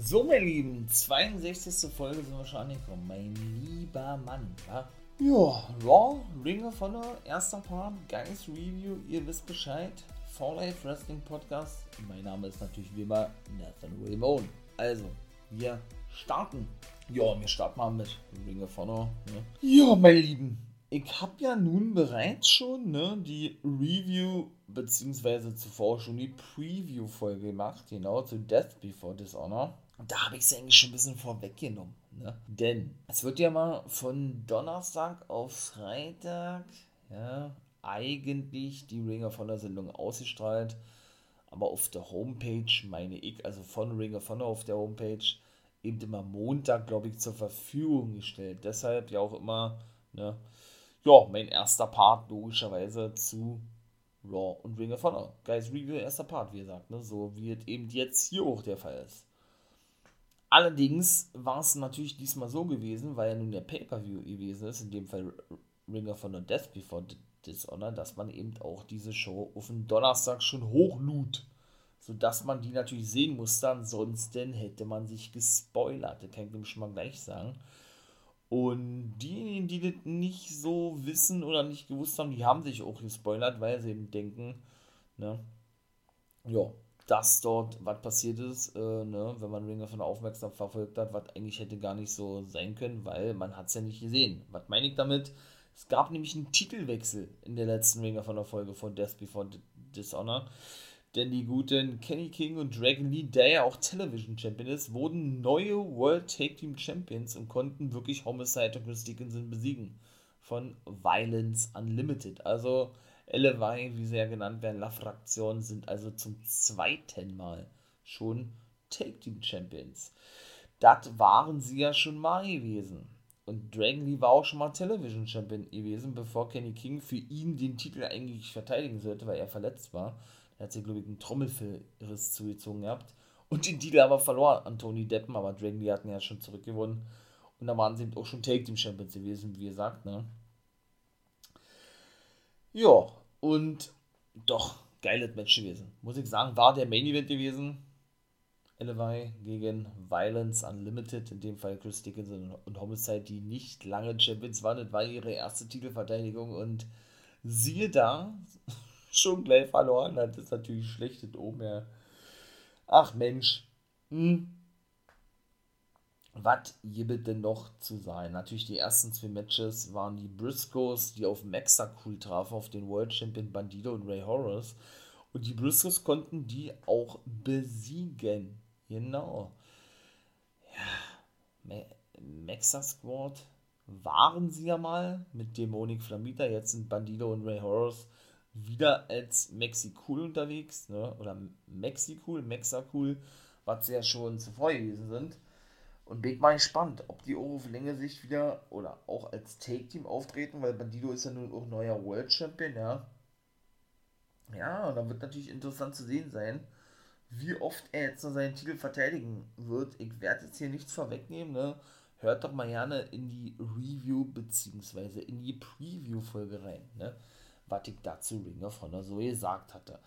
So, meine Lieben, 62. Folge sind wir schon angekommen. Mein lieber Mann, ja? Ja, Raw, Ring of Honor, erster Part, Guys Review, ihr wisst Bescheid. Fall Life Wrestling Podcast. Mein Name ist natürlich wie immer Nathan Raymond. Also, wir starten. Ja, wir starten mal mit Ring of Honor. Ne? Ja, meine Lieben, ich habe ja nun bereits schon ne, die Review beziehungsweise zuvor schon die Preview-Folge gemacht, genau zu Death Before Dishonor. Da habe ich es eigentlich schon ein bisschen vorweggenommen. Ne? Denn es wird ja mal von Donnerstag auf Freitag ja, eigentlich die Ring of Honor Sendung ausgestrahlt. Aber auf der Homepage, meine ich, also von Ring of Honor auf der Homepage, eben immer Montag, glaube ich, zur Verfügung gestellt. Deshalb ja auch immer, ne, ja, mein erster Part logischerweise zu Raw und Ring of Honor. Guys, Review, erster Part, wie gesagt, ne, so wie es eben jetzt hier auch der Fall ist. Allerdings war es natürlich diesmal so gewesen, weil ja nun der Pay-Per-View gewesen ist, in dem Fall Ring of Honor Death Before Dishonor, dass man eben auch diese Show auf den Donnerstag schon hochlud. Sodass man die natürlich sehen musste, ansonsten hätte man sich gespoilert. Das kann ich dem schon mal gleich sagen. Und diejenigen, die das nicht so wissen oder nicht gewusst haben, die haben sich auch gespoilert, weil sie eben denken, ne, ja, dass dort was passiert ist, äh, ne, wenn man Ring von aufmerksam verfolgt hat, was eigentlich hätte gar nicht so sein können, weil man hat es ja nicht gesehen. Was meine ich damit? Es gab nämlich einen Titelwechsel in der letzten Ring von der Folge von Death Before Dishonor. Denn die guten Kenny King und Dragon Lee, der ja auch Television Champion ist, wurden neue World Take Team Champions und konnten wirklich Homicide und Chris Dickinson besiegen. Von Violence Unlimited. Also LFI, wie sie ja genannt werden, La Fraktion, sind also zum zweiten Mal schon Take Team Champions. Das waren sie ja schon mal gewesen. Und Dragon Lee war auch schon mal Television Champion gewesen, bevor Kenny King für ihn den Titel eigentlich verteidigen sollte, weil er verletzt war. Er hat sich, glaube ich, einen Trommelfellriss zugezogen gehabt. Und den Titel aber verloren an Tony Deppen, aber Dragon Lee hatten ja schon zurückgewonnen. Und da waren sie eben auch schon Take Team Champions gewesen, wie gesagt, ne? Ja, und doch, geiles Match gewesen. Muss ich sagen, war der Main Event gewesen. LFI gegen Violence Unlimited, in dem Fall Chris Dickinson und Homicide, die nicht lange Champions waren. Das war ihre erste Titelverteidigung und siehe da, schon gleich verloren hat, ist natürlich schlecht und oben her. Ach Mensch. Hm. Was gibt denn noch zu sein? Natürlich die ersten zwei Matches waren die Briscoes, die auf Maxa cool trafen, auf den World Champion Bandido und Ray Horus. Und die Briscoes konnten die auch besiegen. Genau. Ja, Maxa Squad waren sie ja mal mit Dämonik Flamita. Jetzt sind Bandido und Ray Horus wieder als Mexicool unterwegs, ne? oder Mexicool, Mexacool, was sie ja schon zuvor gewesen sind. Und bin mal gespannt, ob die auch auf Länge sich wieder oder auch als Take-Team auftreten, weil Bandido ist ja nun auch neuer World Champion, ja. Ja, und dann wird natürlich interessant zu sehen sein, wie oft er jetzt noch seinen Titel verteidigen wird. Ich werde jetzt hier nichts vorwegnehmen, ne? Hört doch mal gerne in die Review bzw. in die Preview-Folge rein, ne? was ich dazu Ring of Honor so gesagt hatte.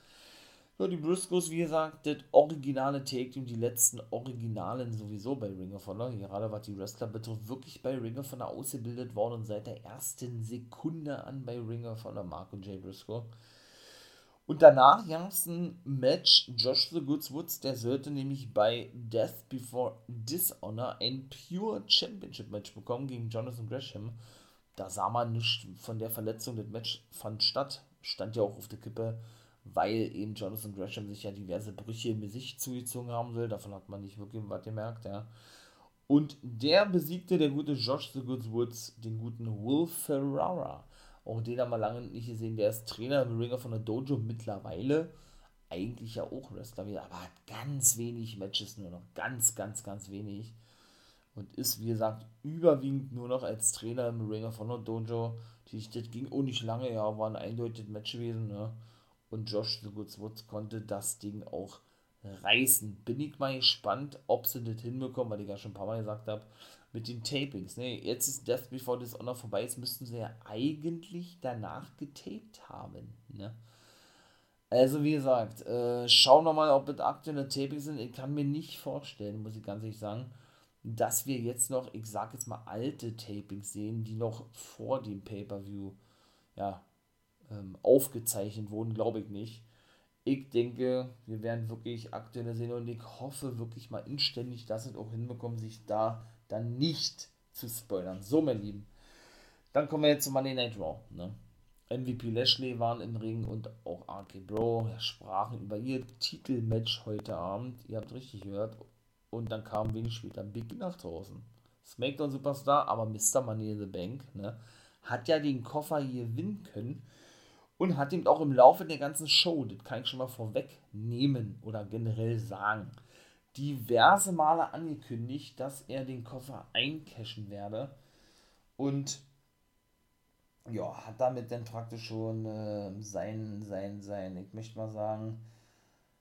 Ja, die Briscoes, wie gesagt, das originale Take-Team, die letzten Originalen sowieso bei Ring of Honor, gerade was die Wrestler betrifft, wirklich bei Ring of Honor ausgebildet worden und seit der ersten Sekunde an bei Ring of Honor, Mark und Jay Briscoe. Und danach gab es ein Match, Josh the Goods Woods, der sollte nämlich bei Death Before Dishonor ein Pure Championship Match bekommen gegen Jonathan Gresham. Da sah man nicht von der Verletzung, das Match fand statt, stand ja auch auf der Kippe, weil eben Jonathan Gresham sich ja diverse Brüche im Gesicht zugezogen haben soll, davon hat man nicht wirklich was gemerkt, ja. Und der besiegte der gute Josh The Goods Woods, den guten Will Ferrara. Auch den haben wir lange nicht gesehen, der ist Trainer im Ringer von der Dojo mittlerweile. Eigentlich ja auch Wrestler wieder, aber hat ganz wenig Matches nur noch. Ganz, ganz, ganz wenig und ist, wie gesagt, überwiegend nur noch als Trainer im Ring of Honor Dojo. Das ging auch nicht lange, ja, war ein eindeutiges Match gewesen, ne? Und Josh Woods konnte das Ding auch reißen. Bin ich mal gespannt, ob sie das hinbekommen, weil ich ja schon ein paar Mal gesagt habe, mit den Tapings. Ne? Jetzt ist Death Before Dishonor vorbei, jetzt müssten sie ja eigentlich danach getaped haben. Ne? Also wie gesagt, äh, schauen wir mal, ob das aktuelle Tapings sind. Ich kann mir nicht vorstellen, muss ich ganz ehrlich sagen, dass wir jetzt noch, ich sag jetzt mal, alte Tapings sehen, die noch vor dem Pay-Per-View ja, ähm, aufgezeichnet wurden, glaube ich nicht. Ich denke, wir werden wirklich aktuelle sehen und ich hoffe wirklich mal inständig, dass es auch hinbekommen, sich da dann nicht zu spoilern. So, mein Lieben. Dann kommen wir jetzt zu Monday Night Raw. Ne? MVP Lashley waren im Ring und auch RK Bro sprachen über ihr Titelmatch heute Abend. Ihr habt richtig gehört. Und dann kam wenig später Big nach draußen. SmackDown Superstar, aber Mr. Money in the Bank, ne, hat ja den Koffer hier gewinnen können und hat ihm auch im Laufe der ganzen Show, das kann ich schon mal vorwegnehmen oder generell sagen, diverse Male angekündigt, dass er den Koffer eincashen werde. Und ja, hat damit dann praktisch schon äh, sein, sein, sein, ich möchte mal sagen,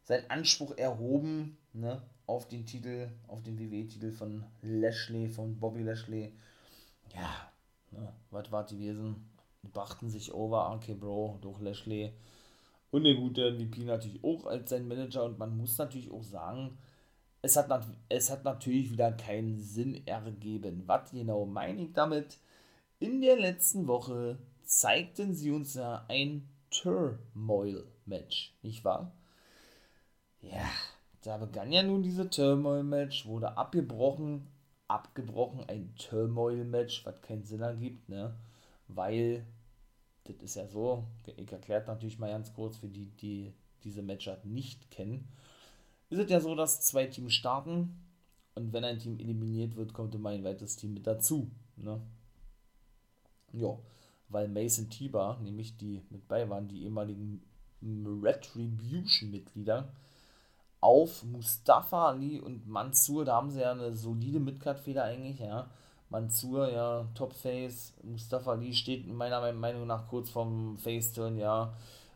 sein Anspruch erhoben, ne, auf den Titel, auf den WWE-Titel von Lashley, von Bobby Lashley. Ja, ne, was war die gewesen? Brachten sich over, RK Bro durch Lashley. Und der gute MVP natürlich auch als sein Manager. Und man muss natürlich auch sagen, es hat, es hat natürlich wieder keinen Sinn ergeben. Was genau meine ich damit? In der letzten Woche zeigten sie uns ja ein Turmoil-Match, nicht wahr? Ja, da begann ja nun diese Turmoil-Match, wurde abgebrochen, abgebrochen, ein Turmoil-Match, was keinen Sinn ergibt, ne? Weil, das ist ja so, ich erkläre natürlich mal ganz kurz für die, die diese Matchart nicht kennen. Ist es ja so, dass zwei Teams starten und wenn ein Team eliminiert wird, kommt immer ein weiteres Team mit dazu, ne? Ja, weil Mason Tiber, nämlich die mit bei waren, die ehemaligen Retribution-Mitglieder, auf Mustafa Ali und Mansur, da haben sie ja eine solide Midcard-Feder eigentlich, ja. Mansur, ja, Top-Face, Mustafa Ali steht meiner Meinung nach kurz vorm Face-Turn, ja.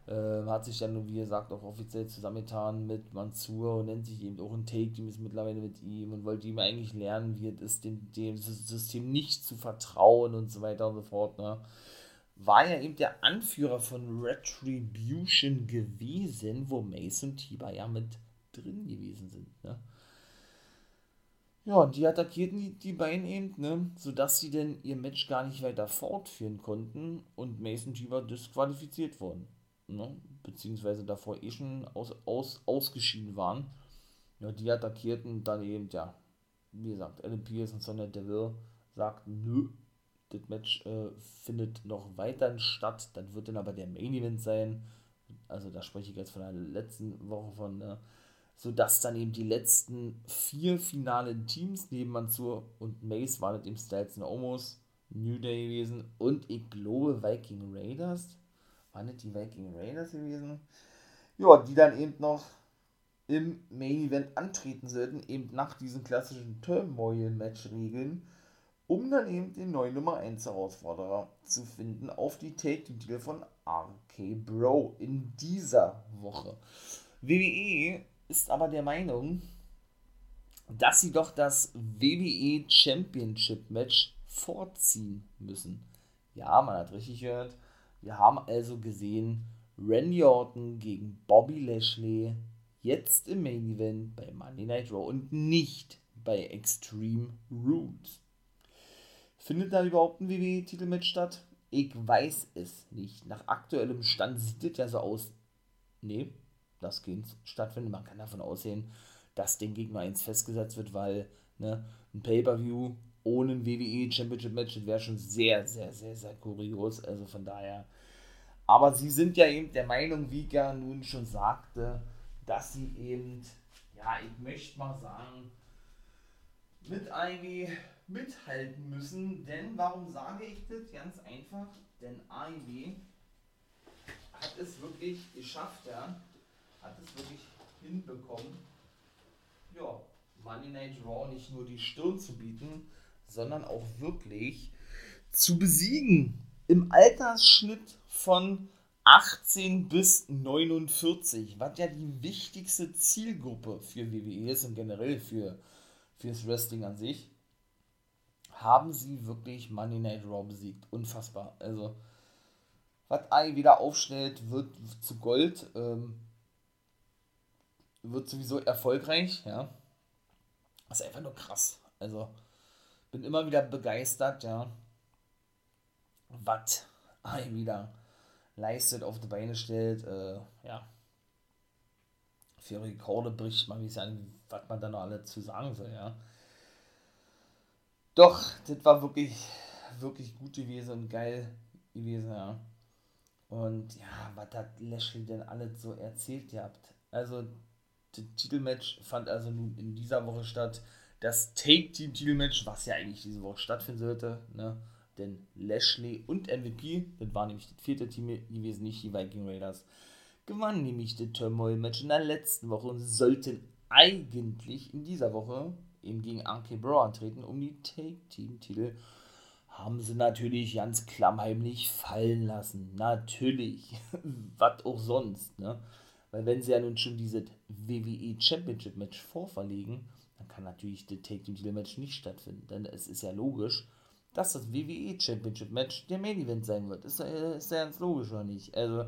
Äh, hat sich dann, wie gesagt, auch offiziell zusammengetan mit Mansur und nennt sich eben auch ein Take-Team, ist mittlerweile mit ihm und wollte ihm eigentlich lernen, wie es ist, dem, dem System nicht zu vertrauen und so weiter und so fort, ne war ja eben der Anführer von Retribution gewesen, wo Mason und Tiber ja mit drin gewesen sind. Ne? Ja, und die attackierten die, die beiden eben, ne, sodass sie denn ihr Match gar nicht weiter fortführen konnten und Mason Tiber disqualifiziert wurden. Ne? Beziehungsweise davor eh schon aus, aus, ausgeschieden waren. Ja, die attackierten dann eben, ja, wie gesagt, Alan Pierce und Sonja Deville sagten, nö, das Match äh, findet noch weiterhin statt. Dann wird dann aber der Main Event sein. Also da spreche ich jetzt von der letzten Woche von, äh, sodass dann eben die letzten vier finalen Teams neben Mansur und Mace waren es eben Styles und Omos, New Day gewesen und ich glaube Viking Raiders. Waren das die Viking Raiders gewesen? Ja, die dann eben noch im Main Event antreten sollten, eben nach diesen klassischen Turmoil-Match-Regeln um dann eben den neuen Nummer 1 Herausforderer zu finden auf die Take-Titel von RK Bro in dieser Woche. WWE ist aber der Meinung, dass sie doch das WWE Championship Match vorziehen müssen. Ja, man hat richtig gehört. Wir haben also gesehen, Randy Orton gegen Bobby Lashley jetzt im Main Event bei Monday Night Raw und nicht bei Extreme Rules. Findet da überhaupt ein WWE-Titelmatch statt? Ich weiß es nicht. Nach aktuellem Stand sieht es ja so aus. Nee, das kann stattfinden. Man kann davon ausgehen, dass den Gegner eins festgesetzt wird, weil ne, ein Pay-Per-View ohne ein WWE Championship Match wäre schon sehr, sehr, sehr, sehr kurios. Also von daher. Aber sie sind ja eben der Meinung, wie Vika nun schon sagte, dass sie eben, ja, ich möchte mal sagen, mit Ivy mithalten müssen. Denn warum sage ich das? Ganz einfach, denn AEW hat es wirklich geschafft, ja, hat es wirklich hinbekommen, ja, Money Night Raw nicht nur die Stirn zu bieten, sondern auch wirklich zu besiegen. Im Altersschnitt von 18 bis 49, was ja die wichtigste Zielgruppe für WWE ist und generell für fürs Wrestling an sich haben sie wirklich Money Night Raw besiegt. Unfassbar. Also, was AI wieder aufstellt, wird zu Gold. Ähm, wird sowieso erfolgreich, ja. Das ist einfach nur krass. Also, bin immer wieder begeistert, ja. Was ein wieder leistet, auf die Beine stellt, äh, ja. Für Rekorde bricht man, wie es an, was man da noch alle zu sagen soll, ja. Doch, das war wirklich, wirklich gut gewesen und geil gewesen, ja. Und ja, was hat Lashley denn alles so erzählt gehabt? Also, Titelmatch fand also nun in dieser Woche statt. Das Take-Team-Titelmatch, was ja eigentlich diese Woche stattfinden sollte, ne? Denn Lashley und MVP, das war nämlich das vierte Team gewesen, nicht die Viking Raiders, gewannen nämlich das Turmoil-Match in der letzten Woche und sollten eigentlich in dieser Woche eben gegen RK Bro antreten, um die Take-Team-Titel haben sie natürlich ganz klammheimlich fallen lassen. Natürlich. Was auch sonst, ne? Weil wenn sie ja nun schon dieses WWE Championship Match vorverlegen, dann kann natürlich das Take Team Title Match nicht stattfinden. Denn es ist ja logisch, dass das WWE Championship Match der Main Event sein wird. Ist, ist ja ganz logisch, oder nicht? Also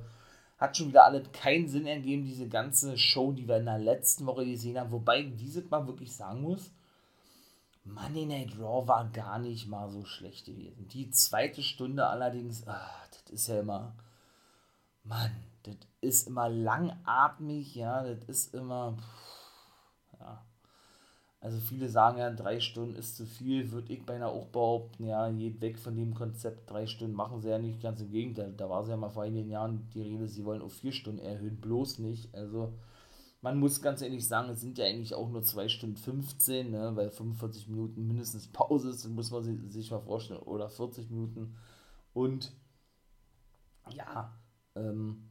hat schon wieder alles keinen Sinn ergeben, diese ganze Show, die wir in der letzten Woche gesehen haben. Wobei dieses Mal wirklich sagen muss, Money Night Raw war gar nicht mal so schlecht gewesen. Die zweite Stunde allerdings, ach, das ist ja immer, Mann, das ist immer langatmig, ja, das ist immer, ja. Also viele sagen ja, drei Stunden ist zu viel, würde ich beinahe auch behaupten, ja, geht weg von dem Konzept, drei Stunden machen sie ja nicht, ganz im Gegenteil. Da war es ja mal vor einigen Jahren die Rede, sie wollen auf vier Stunden erhöhen, bloß nicht. Also man muss ganz ehrlich sagen, es sind ja eigentlich auch nur 2 Stunden 15, ne, weil 45 Minuten mindestens Pause ist, muss man sich mal vorstellen, oder 40 Minuten. Und ja, ähm,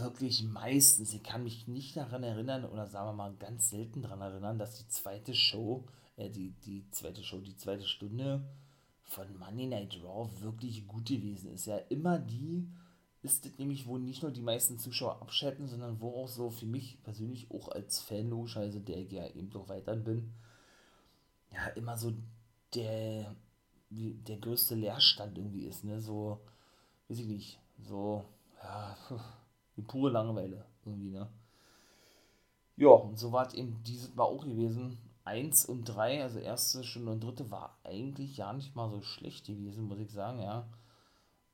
wirklich meistens, ich kann mich nicht daran erinnern, oder sagen wir mal ganz selten daran erinnern, dass die zweite Show, äh, die, die zweite Show, die zweite Stunde von Monday Night Raw wirklich gut gewesen ist. Ja, immer die ist das nämlich, wo nicht nur die meisten Zuschauer abschalten, sondern wo auch so für mich persönlich auch als Fan logischerweise, der ich ja eben doch weiter bin, ja, immer so der, der größte Leerstand irgendwie ist, ne, so, weiß ich nicht, so, ja, die pure Langeweile irgendwie, ne. Ja, und so war es eben dieses Mal auch gewesen. Eins und drei, also erste Stunde und dritte, war eigentlich ja nicht mal so schlecht gewesen, muss ich sagen, ja.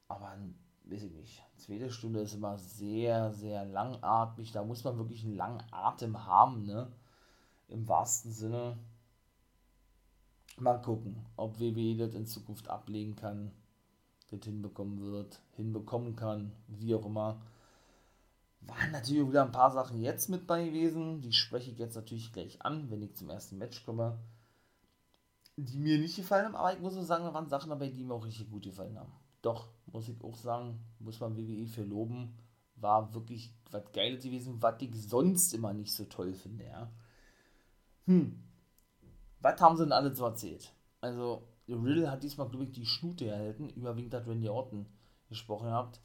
Aber weiß ich nicht, zweite Stunde ist immer sehr, sehr langatmig. Da muss man wirklich einen langen Atem haben, ne? Im wahrsten Sinne. Mal gucken, ob WWE das in Zukunft ablegen kann, das hinbekommen wird, hinbekommen kann, wie auch immer. Waren natürlich wieder ein paar Sachen jetzt mit bei gewesen. Die spreche ich jetzt natürlich gleich an, wenn ich zum ersten Match komme. Die mir nicht gefallen haben, aber ich muss auch sagen, da waren Sachen dabei, die mir auch richtig gut gefallen haben doch, muss ich auch sagen, muss man WWE für loben, war wirklich was Geiles gewesen, was ich sonst immer nicht so toll finde, ja. Hm, was haben sie denn alle so erzählt? Also, Riddle hat diesmal, glaube ich, die Schnute erhalten, überwiegend hat Randy Orton gesprochen habt.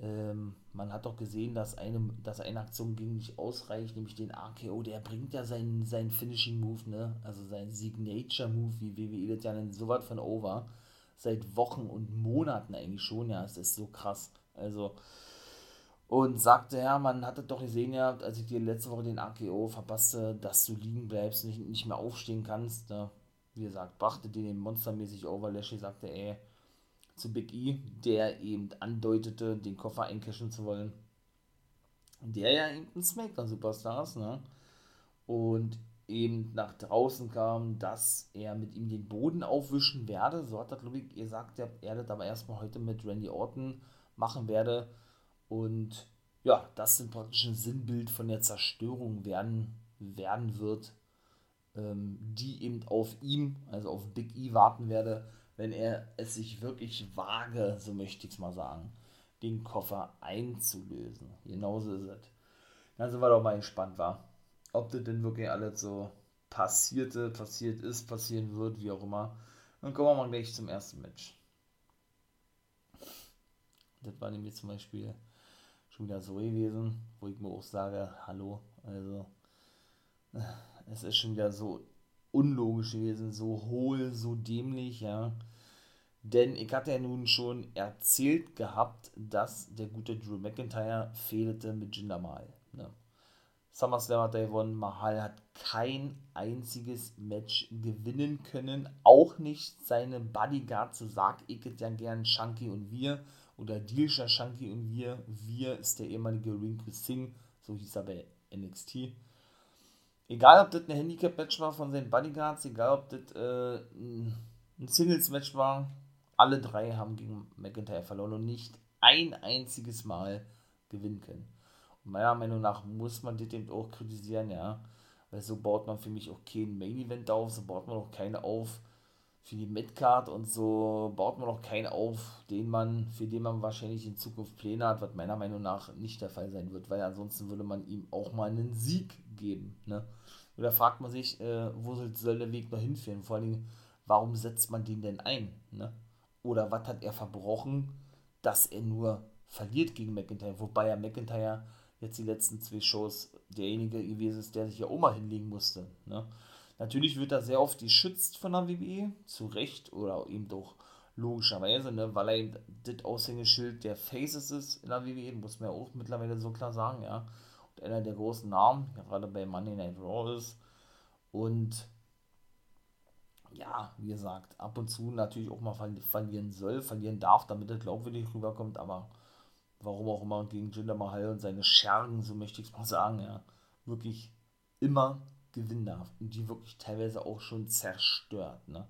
Ähm, man hat doch gesehen, dass eine, dass eine Aktion ging nicht ausreicht, nämlich den RKO, der bringt ja seinen, seinen Finishing Move, ne? Also sein Signature Move, wie WWE das ja nennt, so was von over seit Wochen und Monaten eigentlich schon, ja, es ist so krass. Also, und sagte, ja, man hatte doch gesehen, ja, als ich dir letzte Woche den AKO verpasste, dass du liegen bleibst, nicht, nicht mehr aufstehen kannst. Ne? Wie gesagt, brachte den monstermäßig over. Lashley sagte, ey, zu Big E, der eben andeutete, den Koffer eincashen zu wollen. Der ja eben ein Smackdown-Superstar ist, ne? Und eben nach draußen kam, dass er mit ihm den Boden aufwischen werde. So hat er, glaube ich, gesagt, er, das aber erstmal heute mit Randy Orton machen werde. Und ja, das sind praktisch ein Sinnbild von der Zerstörung werden, werden wird, ähm, die eben auf ihm, also auf Big E warten werde, wenn er es sich wirklich wage, so möchte ich es mal sagen, den Koffer einzulösen. Genauso ist es. Dann sind wir doch mal gespannt, war ob das denn wirklich alles so passierte, passiert ist, passieren wird, wie auch immer. Dann kommen wir mal gleich zum ersten Match. Das war nämlich zum Beispiel schon wieder so gewesen, wo ich mir auch sage, hallo, also es ist schon wieder so unlogisch gewesen, so hohl, so dämlich, ja. Denn ich hatte ja nun schon erzählt gehabt, dass der gute Drew McIntyre fehlte mit Jinder Mahal. Ne? SummerSlam hat er gewonnen. Mahal hat kein einziges Match gewinnen können. Auch nicht seine Bodyguard, so sag ich es ja gern, Shanky und wir. Oder Dilsha Shanky und wir. Wir ist der ehemalige Rinku Singh, so hieß er bei NXT. Egal, ob das ein Handicap-Match war von seinen Bodyguards, egal, ob das äh, ein Singles-Match war, alle drei haben gegen McIntyre verloren und nicht ein einziges Mal gewinnen können meiner Meinung nach muss man das eben auch kritisieren, ja. Weil so baut man für mich auch kein Main Event auf, so baut man auch keine auf für die Midcard und so baut man auch keinen auf, den man, für den man wahrscheinlich in Zukunft Pläne hat, was meiner Meinung nach nicht der Fall sein wird, weil ansonsten würde man ihm auch mal einen Sieg geben, ne. Oder fragt man sich, äh, wo soll der Weg noch hinführen? Vor allem, warum setzt man den denn ein, ne? Oder was hat er verbrochen, dass er nur verliert gegen McIntyre, wobei er McIntyre jetzt die letzten zwei Shows derjenige gewesen ist, der sich ja auch mal hinlegen musste. Ne? Natürlich wird er sehr oft geschützt von der WWE, zu Recht oder eben doch logischerweise, ne, weil er eben das Aushängeschild der Faces ist in der WWE, muss man ja auch mittlerweile so klar sagen, ja. Und einer der großen Namen, gerade bei Monday Night Raw ist. Und ja, wie gesagt, ab und zu natürlich auch mal verlieren soll, verlieren darf, damit er glaubwürdig rüberkommt, aber warum auch immer, gegen Jinder Mahal und seine Schergen, so möchte ich es mal sagen, ja, wirklich immer gewinnen darf. Und die wirklich teilweise auch schon zerstört, ne.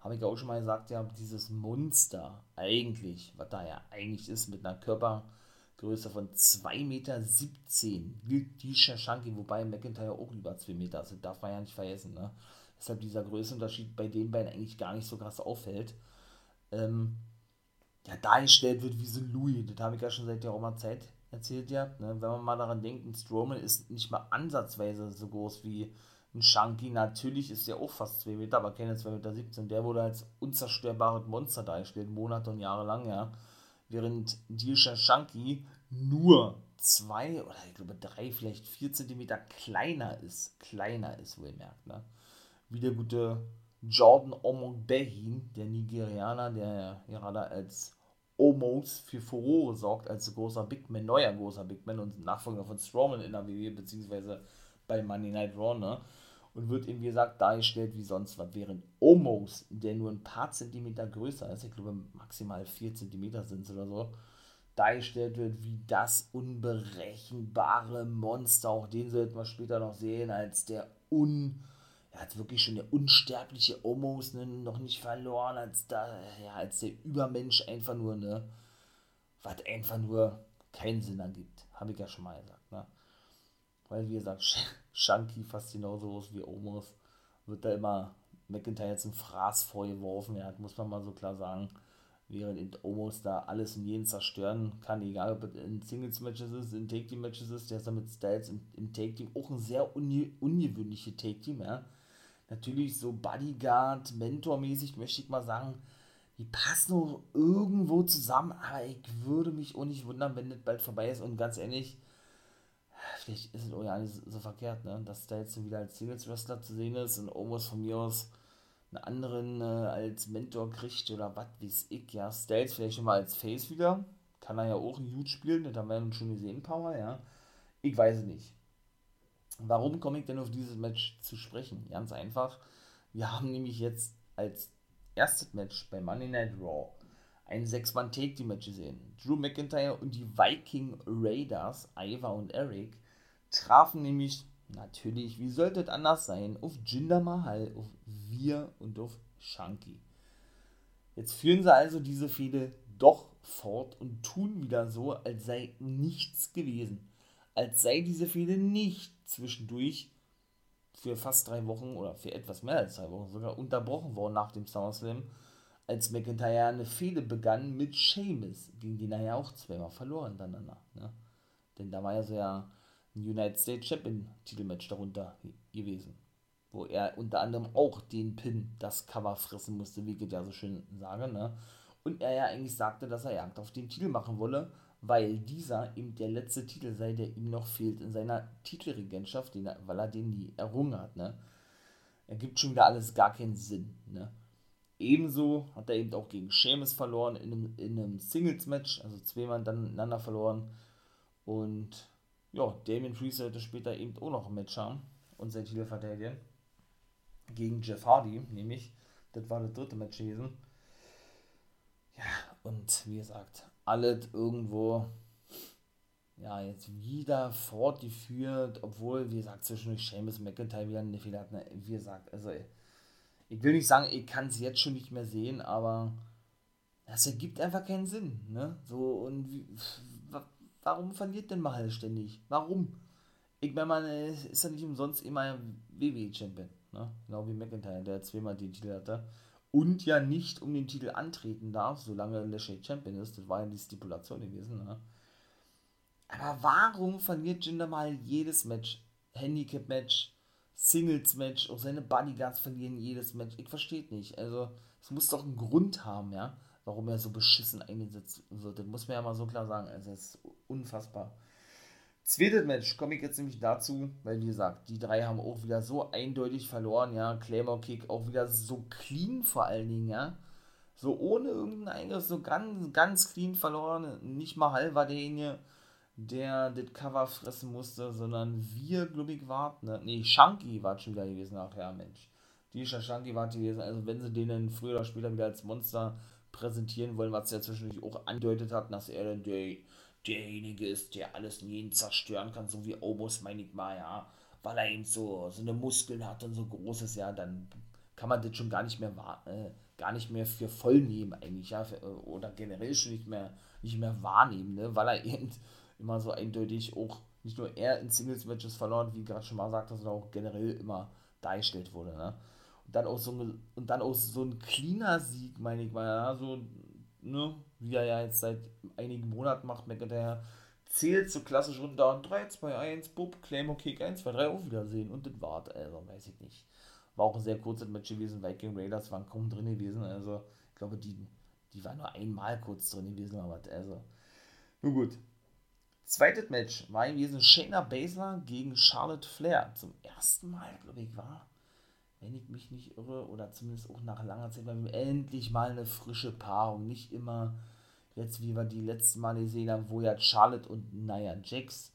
Habe ich auch schon mal gesagt, ja, dieses Monster eigentlich, was da ja eigentlich ist, mit einer Körpergröße von 2,17 Meter, gilt die Shashanki, wobei McIntyre auch über 2 Meter ist, darf man ja nicht vergessen, ne. Deshalb dieser Größenunterschied bei den beiden eigentlich gar nicht so krass auffällt. Ähm, ja, dargestellt wird wie so Louis. Das habe ich ja schon seit der Roma Zeit erzählt ja. Ne? Wenn man mal daran denkt, ein Strowman ist nicht mal ansatzweise so groß wie ein Shanky. Natürlich ist er auch fast 2 Meter, aber keine 2,17 Meter. 17. Der wurde als unzerstörbares Monster dargestellt, Monate und Jahre lang, ja. Während Dilsha Shanky nur zwei oder ich glaube drei, vielleicht vier Zentimeter kleiner ist. Kleiner ist, wohlmerkt, ne? Wie der gute Jordan Omogbehin, der Nigerianer, der gerade als Omos für Furore sorgt, als großer Big Man, neuer großer Big Man und Nachfolger von Strowman in der WWE, beziehungsweise bei Monday Night Raw, ne? Und wird eben, wie gesagt, dargestellt wie sonst was. Während Omos, der nur ein paar Zentimeter größer ist, ich glaube maximal 4 Zentimeter sind es oder so, dargestellt wird wie das unberechenbare Monster. Auch den sollten wir später noch sehen, als der un er hat wirklich schon der unsterbliche Omos ne, noch nicht verloren, als da, ja, als der Übermensch einfach nur, ne, was einfach nur keinen Sinn ergibt. Habe ich ja schon mal gesagt, ne? Weil, wie gesagt, Shanky fast genauso groß wie Omos, wird da immer McIntyre zum Fraß vorgeworfen, ja, muss man mal so klar sagen. Während in Omos da alles und jeden zerstören kann, egal ob es in Singles-Matches ist, in Take-Team-Matches ist, der ist da mit Styles im, im Take-Team auch ein sehr unge ungewöhnliches Take-Team, ja natürlich so Bodyguard, Mentor-mäßig, möchte ich mal sagen, die passen noch irgendwo zusammen, aber ich würde mich auch nicht wundern, wenn das bald vorbei ist. Und ganz ehrlich, vielleicht ist es auch ja nicht so verkehrt, ne? dass da jetzt wieder als Singles-Wrestler zu sehen ist und Omos von mir aus einen anderen äh, als Mentor kriegt oder was weiß ich, ja. Styles vielleicht schon mal als Face wieder. Kann er ja auch ein Huge spielen, das haben wir ja schon gesehen, Mal, ja. Ich weiß es nicht. Warum komme ich denn auf dieses Match zu sprechen? Ganz einfach. Wir haben nämlich jetzt als erstes Match bei Monday Night Raw ein 6-Mann-Take-Team-Match gesehen. Drew McIntyre und die Viking Raiders, Iva und Eric, trafen nämlich natürlich, wie sollte es anders sein, auf Jinder Mahal, auf Wir und auf Shanky. Jetzt führen sie also diese Fehde doch fort und tun wieder so, als sei nichts gewesen. Als sei diese Fehde nicht zwischendurch für fast drei Wochen oder für etwas mehr als drei Wochen sogar unterbrochen worden nach dem SummerSlam, als McIntyre eine Fehde begann mit Sheamus, gegen den er ja auch zweimal verloren danach. Ne? Denn da war ja so ja ein United States Champion Titelmatch darunter gewesen, wo er unter anderem auch den Pin, das Cover fressen musste, wie ich ja so schön sage, ne? Und er ja eigentlich sagte, dass er Jagd auf den Titel machen wolle weil dieser eben der letzte Titel sei, der ihm noch fehlt in seiner Titelregentschaft, den er, weil er den nie errungen hat. Ne? Ergibt schon wieder alles gar keinen Sinn. Ne? Ebenso hat er eben auch gegen Sheamus verloren in einem, in einem Singles-Match, also zweimal dann miteinander verloren. Und ja, Damien Priest sollte später eben auch noch ein Match haben und sein Titel verteidigen. Gegen Jeff Hardy, nämlich. Das war das dritte Match gewesen. Ja, und wie gesagt, alles irgendwo, ja, jetzt wieder fortgeführt, obwohl, wie gesagt, zwischendurch Seamus McIntyre wieder eine Fehler hat. Ne, wie gesagt, also, ich will nicht sagen, ich kann es jetzt schon nicht mehr sehen, aber das ergibt einfach keinen Sinn, ne? So, und wie, warum verliert denn Mahal ständig? Warum? Ich meine, man ist ja nicht umsonst immer WWE-Champion, ne? Genau wie McIntyre, der zweimal den Titel hatte. Und ja nicht um den Titel antreten darf, solange Lashley Champion ist. Das war ja die Stipulation gewesen, ne? Aber warum verliert Jinder mal jedes Match? Handicap-Match, Singles-Match, auch seine Bodyguards verlieren jedes Match. Ich verstehe nicht. Also, es muss doch einen Grund haben, ja warum er so beschissen eingesetzt wird. Das muss man ja mal so klar sagen. Also, es ist unfassbar. Zweites Match komme ich jetzt nämlich dazu, weil wie gesagt, die drei haben auch wieder so eindeutig verloren, ja. Claymore Kick auch wieder so clean vor allen Dingen, ja. So ohne irgendeinen Eingriff, so ganz, ganz clean verloren. Nicht mal halb war derjenige, der das Cover fressen musste, sondern wir, glaube ich, warten. Ne? Nee, Shanky war schon wieder gewesen nachher, Mensch. Die Shanky war gewesen. Also, wenn sie den früher oder später wieder als Monster präsentieren wollen, was er zwischendurch auch andeutet hat, dass er dann der, derjenige ist, der alles und jeden zerstören kann, so wie Obus, meine ich mal, ja, weil er eben so, so eine Muskeln hat und so groß ist, ja, dann kann man das schon gar nicht mehr äh, gar nicht mehr für voll nehmen eigentlich, ja, für, oder generell schon nicht mehr, nicht mehr wahrnehmen, ne, weil er eben immer so eindeutig auch nicht nur er in Singles-Matches verloren, wie gerade schon mal sagte, sondern auch generell immer dargestellt wurde, ne? Dann auch so ein, und dann auch so ein cleaner Sieg, meine ich mal, ja, so, ne, wie er ja jetzt seit einigen Monaten macht, McIntyre zählt so klassisch runter und 3, 2, 1, Bub, Claymore Kick 1, 2, 3, auf Wiedersehen und das war's, also weiß ich nicht. War auch ein sehr kurzes Match gewesen, Viking Raiders waren kaum drin gewesen, also ich glaube, die, die waren nur einmal kurz drin gewesen, aber also, nun gut. Zweites Match war gewesen Shayna Baszler gegen Charlotte Flair. Zum ersten Mal, glaube ich, war wenn ich mich nicht irre, oder zumindest auch nach langer Zeit, weil wir endlich mal eine frische Paarung, nicht immer jetzt, wie wir die letzten Male gesehen haben, wo ja Charlotte und Nia Jax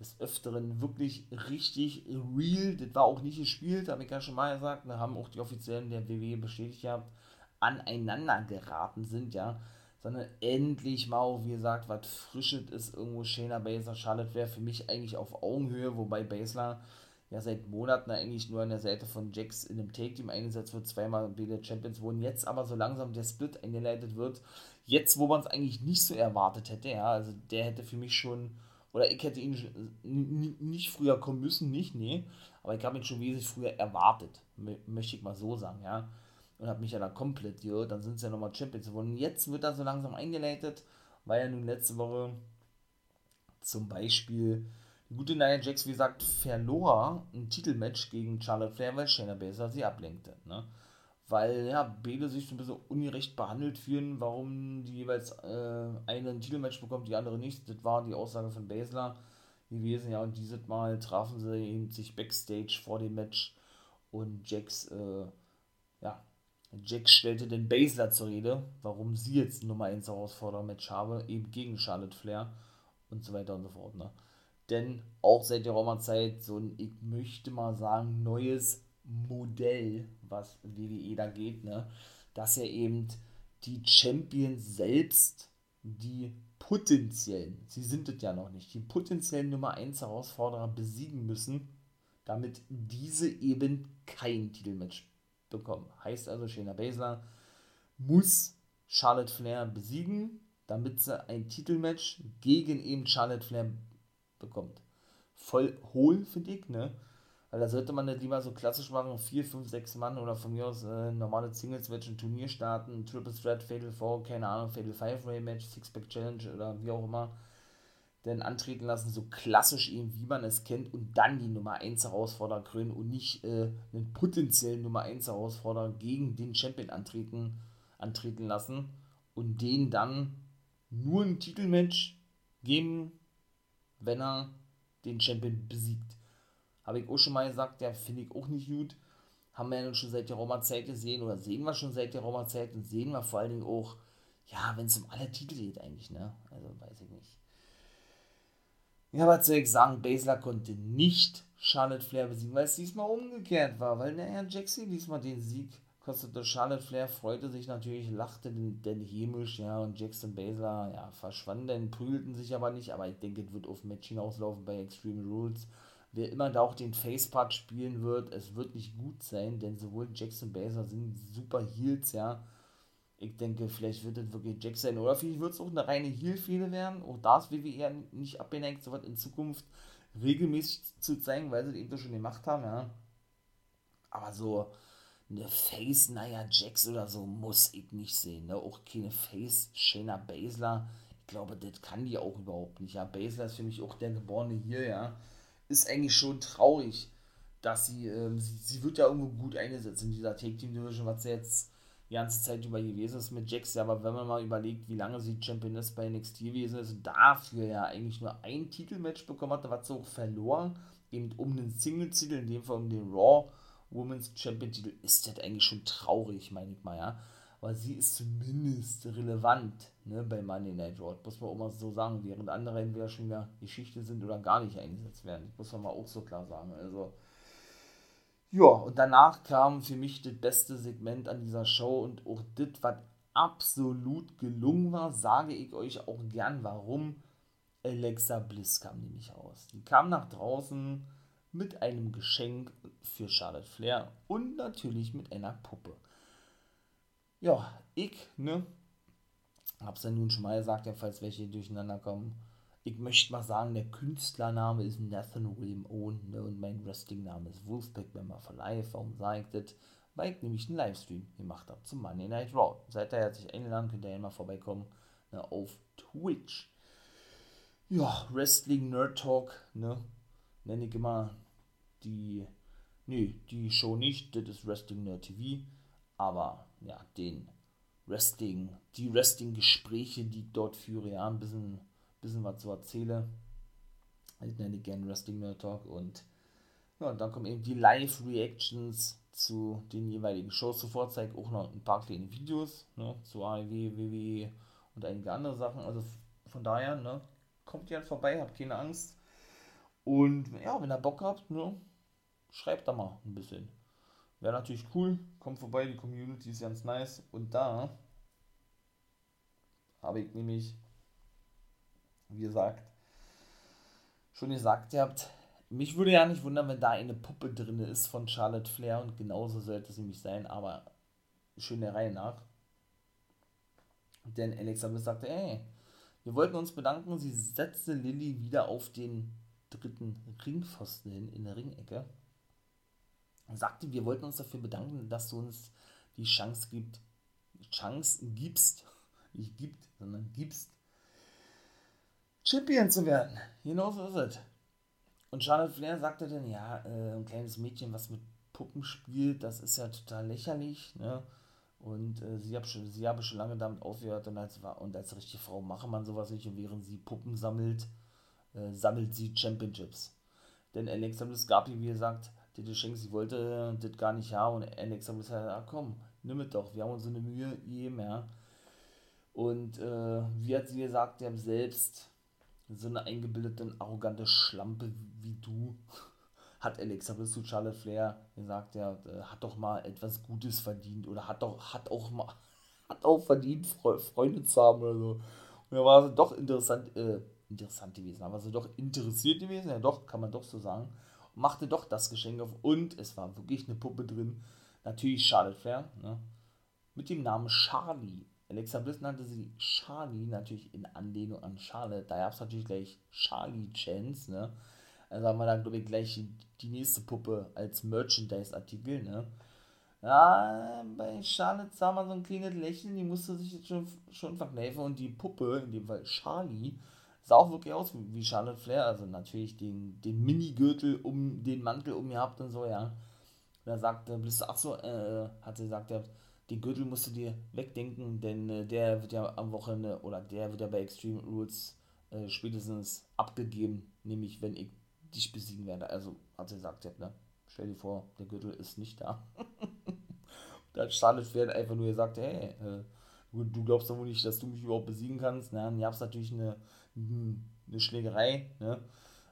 des Öfteren wirklich richtig real, das war auch nicht gespielt, habe ich ja schon mal gesagt, da haben auch die Offiziellen der WWE bestätigt gehabt, aneinander geraten sind, ja, sondern endlich mal, wie gesagt, was Frisches ist, irgendwo Shayna Baszler, Charlotte wäre für mich eigentlich auf Augenhöhe, wobei Baszler ja seit Monaten eigentlich nur an der Seite von Jax in einem Take-Team eingesetzt wird, zweimal beide Champions wurden, jetzt aber so langsam der Split eingeleitet wird, jetzt wo man es eigentlich nicht so erwartet hätte, ja, also der hätte für mich schon, oder ich hätte ihn nicht früher kommen müssen, nicht, nee, aber ich habe ihn schon wesentlich früher erwartet, möchte ich mal so sagen, ja, und habe mich ja da komplett gehört, dann sind es ja nochmal Champions geworden, jetzt wird er so langsam eingeleitet, weil ja nun letzte Woche zum Beispiel gute Nia Jax, wie gesagt, verlor ein Titelmatch gegen Charlotte Flair, weil Shayna Baszler sie ablenkte. Ne? Weil ja, beide sich so ein bisschen ungerecht behandelt fühlen, warum die jeweils äh, eine ein Titelmatch bekommt, die andere nicht. Das war die Aussage von Baszler gewesen, ja, und dieses Mal trafen sie eben sich backstage vor dem Match und Jax, äh, ja, Jax stellte den Baszler zur Rede, warum sie jetzt Nummer 1 Herausforderer-Match habe, eben gegen Charlotte Flair und so weiter und so fort. Ne? Denn auch seit der Roma-Zeit so ein, ich möchte mal sagen, neues Modell, was WWE da geht, ne? dass er eben die Champions selbst, die potenziellen, sie sind es ja noch nicht, die potenziellen Nummer 1 Herausforderer besiegen müssen, damit diese eben kein Titelmatch bekommen. Heißt also, Shayna Baszler muss Charlotte Flair besiegen, damit sie ein Titelmatch gegen eben Charlotte Flair bekommt. Voll hohl, finde ich, ne? Weil da sollte man nicht lieber so klassisch machen, 4, 5, 6 Mann oder von mir aus äh, normale Singles-Match, ein Turnier starten, Triple Threat, Fatal 4, keine Ahnung, Fatal 5-Way-Match, Six-Pack Challenge oder wie auch immer, denn antreten lassen, so klassisch eben, wie man es kennt, und dann die Nummer 1 Herausforderer krönen und nicht äh, einen potenziellen Nummer 1 Herausforderer gegen den Champion antreten, antreten lassen und den dann nur ein Titelmatch geben wenn er den Champion besiegt. Habe ich auch schon mal gesagt, ja, finde ich auch nicht gut. Haben wir ja nun schon seit der Roma-Zeit gesehen oder sehen wir schon seit der Roma-Zeit und sehen wir vor allen Dingen auch, ja, wenn es um alle Titel geht eigentlich, ne? Also weiß ich nicht. Ja, was soll ich sagen? Baszler konnte nicht Charlotte Flair besiegen, weil es diesmal umgekehrt war, weil naja, Jaxi diesmal den Sieg kostete. Charlotte Flair freute sich natürlich, lachte denn, denn hämisch, ja, und Jackson Baszler, ja, verschwanden, prügelten sich aber nicht, aber ich denke, es wird auf Match hinauslaufen bei Extreme Rules. Wer immer da auch den Facepart spielen wird, es wird nicht gut sein, denn sowohl Jackson Baszler sind super Heels, ja. Ich denke, vielleicht wird es wirklich Jack sein, oder vielleicht wird es auch eine reine Heel-Fehde werden. Auch da ist WWE nicht abgeneigt, sowas in Zukunft regelmäßig zu zeigen, weil sie es eben schon gemacht haben, ja. Aber so eine Face Nia Jax oder so muss ich nicht sehen, ne? Auch keine Face Shayna Baszler. Ich glaube, das kann die auch überhaupt nicht. Ja, Baszler ist für mich auch der geborene hier, ja. Ist eigentlich schon traurig, dass sie, ähm, sie, sie wird ja irgendwo gut eingesetzt in dieser Take Team Division, was sie jetzt die ganze Zeit über gewesen ist mit Jax, ja, aber wenn man mal überlegt, wie lange sie Championess bei NXT gewesen ist, dafür ja eigentlich nur ein Titelmatch bekommen hatte, was sie auch verloren, eben um den Single-Titel, in dem Fall um den Raw Women's Champion-Titel, ist das eigentlich schon traurig, meine ich mal, ja. Aber sie ist zumindest relevant ne, bei Monday Night Raw, muss man auch mal so sagen, während andere entweder schon wieder Geschichte sind oder gar nicht eingesetzt werden. Muss man mal auch so klar sagen. Also, ja, und danach kam für mich das beste Segment an dieser Show und auch das, was absolut gelungen war, sage ich euch auch gern, warum. Alexa Bliss kam nämlich aus. Die kam nach draußen mit einem Geschenk für Charlotte Flair und natürlich mit einer Puppe. Ja, ich, ne, hab's ja nun schon mal gesagt, ja, falls welche durcheinander kommen ich möchte mal sagen, der Künstlername ist Nathan William Owen ne, und mein Wrestling-Name ist Wolfpack Member for Life. Warum sage ich das? Weil ich nämlich einen Livestream gemacht habe zum Monday Night Raw. Seid ihr herzlich eingeladen, könnt ihr ja mal vorbeikommen ne, auf Twitch. Ja, Wrestling Nerd Talk, ne, nenne ich immer die, nee, die Show nicht, das ist Wrestling Nerd TV, aber ja, den Wrestling, die Wrestling-Gespräche, die ich dort führe, ja, ein bisschen bisschen was zu erzähle. Ich nenne gerne Wrestling Nerd Talk und ja, und dann kommen eben die Live-Reactions zu den jeweiligen Shows. Zuvor zeige ich auch noch ein paar kleine Videos ne, zu AEW, WWE und einige andere Sachen. Also von daher, ne, kommt jetzt vorbei, habt keine Angst. Und ja, wenn ihr Bock habt, ne, schreibt da mal ein bisschen. Wäre natürlich cool. Kommt vorbei, die Community ist ganz nice. Und da habe ich nämlich wie gesagt, schon gesagt ihr habt, mich würde ja nicht wundern, wenn da eine Puppe drin ist von Charlotte Flair und genauso sollte es nämlich sein, aber schön der Reihe nach. Denn Alexa sagte, ey, wir wollten uns bedanken, sie setzte Lilly wieder auf den dritten Ringpfosten hin, in der Ringecke. Und sagte, wir wollten uns dafür bedanken, dass du uns die Chance gibt, Chance gibst, nicht gibt, sondern gibst, Champion zu werden. Genau so ist es. Und Charlotte Flair sagte dann, ja, äh, ein kleines Mädchen, was mit Puppen spielt, das ist ja total lächerlich, ne? Und äh, sie habe schon, sie habe schon lange damit aufgehört und als, und als richtige Frau mache man sowas nicht und während sie Puppen sammelt, äh, sammelt sie Championships. Denn Alexa Bliss gab ihr, wie gesagt, die Geschenk, sie wollte das gar nicht haben und Alexa Bliss hat gesagt, ah, komm, nimm es doch, wir haben uns so eine Mühe gegeben, ja. Und äh, wie hat sie gesagt, der selbst so eine eingebildete, arrogante Schlampe wie du, hat Alexa Bliss zu Charlotte Flair gesagt, ja, äh, hat doch mal etwas Gutes verdient oder hat doch, hat auch mal, hat auch verdient, Freunde zu haben oder so. Und da war sie doch interessant, äh, interessant gewesen, aber sie doch interessiert gewesen, ja doch, kann man doch so sagen. Machte doch das Geschenk auf und es war wirklich eine Puppe drin. Natürlich Charlotte Flair, ne? Mit dem Namen Charlie. Alexa Bliss nannte sie Charlie, natürlich in Anlehnung an Charlotte. Da gab es natürlich gleich Charlie Chance, ne? Also haben wir dann, glaube ich, gleich die nächste Puppe als Merchandise-Artikel, ne? Ja, bei Charlotte sah man so ein kleines Lächeln, die musste sich jetzt schon, schon verkneifen und die Puppe, in dem Fall Charlie, sah auch wirklich aus wie Charlotte Flair, also natürlich den, den Mini-Gürtel um den Mantel umgehabt und so, ja. Da sagte Bliss, ach so, äh, hat sie gesagt, ja, den Gürtel musst du dir wegdenken, denn äh, der wird ja am Wochenende oder der wird ja bei Extreme Rules äh, spätestens abgegeben, nämlich wenn ich dich besiegen werde. Also hat sie gesagt, ja, ne? stell dir vor, der Gürtel ist nicht da. dann Charlotte werden einfach nur gesagt, hey, äh, du glaubst doch wohl nicht, dass du mich überhaupt besiegen kannst. Na, dann gab es natürlich eine, eine Schlägerei, ne?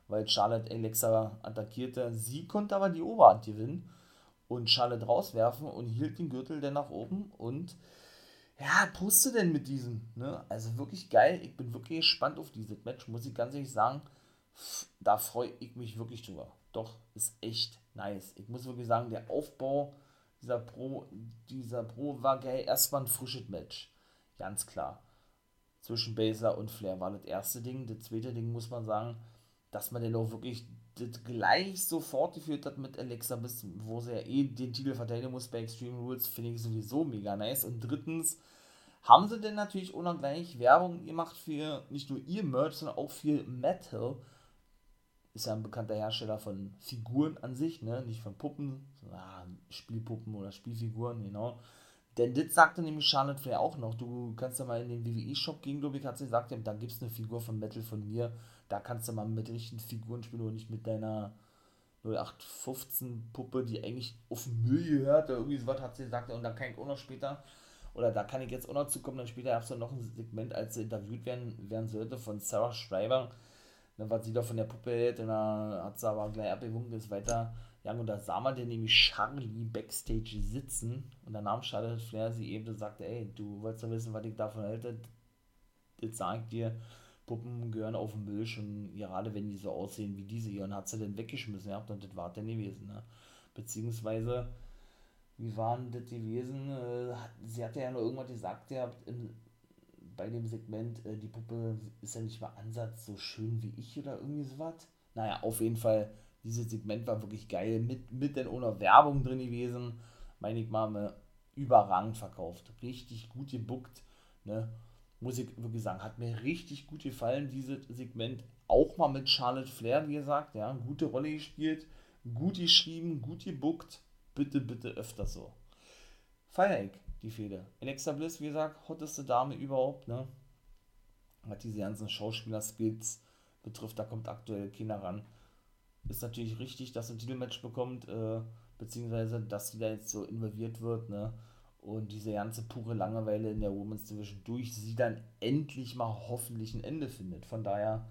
weil Charlotte Alexa attackierte. Sie konnte aber die Oberhand gewinnen und Charlotte rauswerfen und hielt den Gürtel dann nach oben und ja, puste denn mit diesem, ne? Also wirklich geil. Ich bin wirklich gespannt auf dieses Match, muss ich ganz ehrlich sagen. Da freue ich mich wirklich drüber. Doch, ist echt nice. Ich muss wirklich sagen, der Aufbau dieser Pro, dieser Pro war geil. Erstmal ein frisches Match. Ganz klar. Zwischen Baszler und Flair war das erste Ding. Das zweite Ding muss man sagen, dass man den auch wirklich das gleich so fortgeführt hat mit Alexa, bis wo sie ja eh den Titel verteidigen muss bei Extreme Rules, finde ich sowieso mega nice. Und drittens haben sie denn natürlich auch noch gleich Werbung gemacht für nicht nur ihr Merch, sondern auch für Metal. Ist ja ein bekannter Hersteller von Figuren an sich, ne? Nicht von Puppen, sondern Spielpuppen oder Spielfiguren, genau. Denn das sagte nämlich Charlotte Flair auch noch. Du kannst ja mal in den WWE-Shop gehen, glaube ich, hat sie gesagt, da gibt es eine Figur von Metal von mir da kannst du mal mit richtigen Figuren spielen und nicht mit deiner 0815 Puppe, die eigentlich auf Müll gehört oder irgendwie sowas hat sie gesagt und da kann ich auch noch später oder da kann ich jetzt auch noch zukommen, dann später gab es noch ein Segment, als sie interviewt werden, werden sollte von Sarah Schreiber, dann was sie da von der Puppe hält und dann hat sie aber gleich abgewunken, ist weiter ja, und da sah man dann nämlich Charlie backstage sitzen und dann nahm Charlotte Flair sie eben und sagte, ey, du wolltest ja wissen, was ich davon halte, das sag ich dir, Puppen gehören auf den Müll schon, gerade wenn die so aussehen wie diese hier. Und hat sie dann weggeschmissen, ja, und das war dann gewesen, ne? Beziehungsweise, wie waren das gewesen? Äh, sie hatte ja nur irgendwas gesagt, ja, bei dem Segment, äh, die Puppe ist ja nicht mal Ansatz so schön wie ich oder irgendwie sowas. Naja, auf jeden Fall, dieses Segment war wirklich geil, mit, mit denn ohne Werbung drin gewesen. Meine ich mal, überragend verkauft. Richtig gut gebuckt, ne? muss ich wirklich sagen, hat mir richtig gut gefallen, dieses Segment. Auch mal mit Charlotte Flair, wie gesagt, ja, gute Rolle gespielt, gut geschrieben, gut gebuckt. Bitte, bitte öfter so. Feier ich die Fehde. Alexa Bliss, wie gesagt, hotteste Dame überhaupt, ne? Hat diese ganzen Schauspieler-Skills betrifft, da kommt aktuell keiner ran. Ist natürlich richtig, dass ein Titelmatch bekommt, äh, beziehungsweise dass sie da jetzt so involviert wird, ne? und diese ganze pure Langeweile in der Women's Division durch sie dann endlich mal hoffentlich ein Ende findet. Von daher,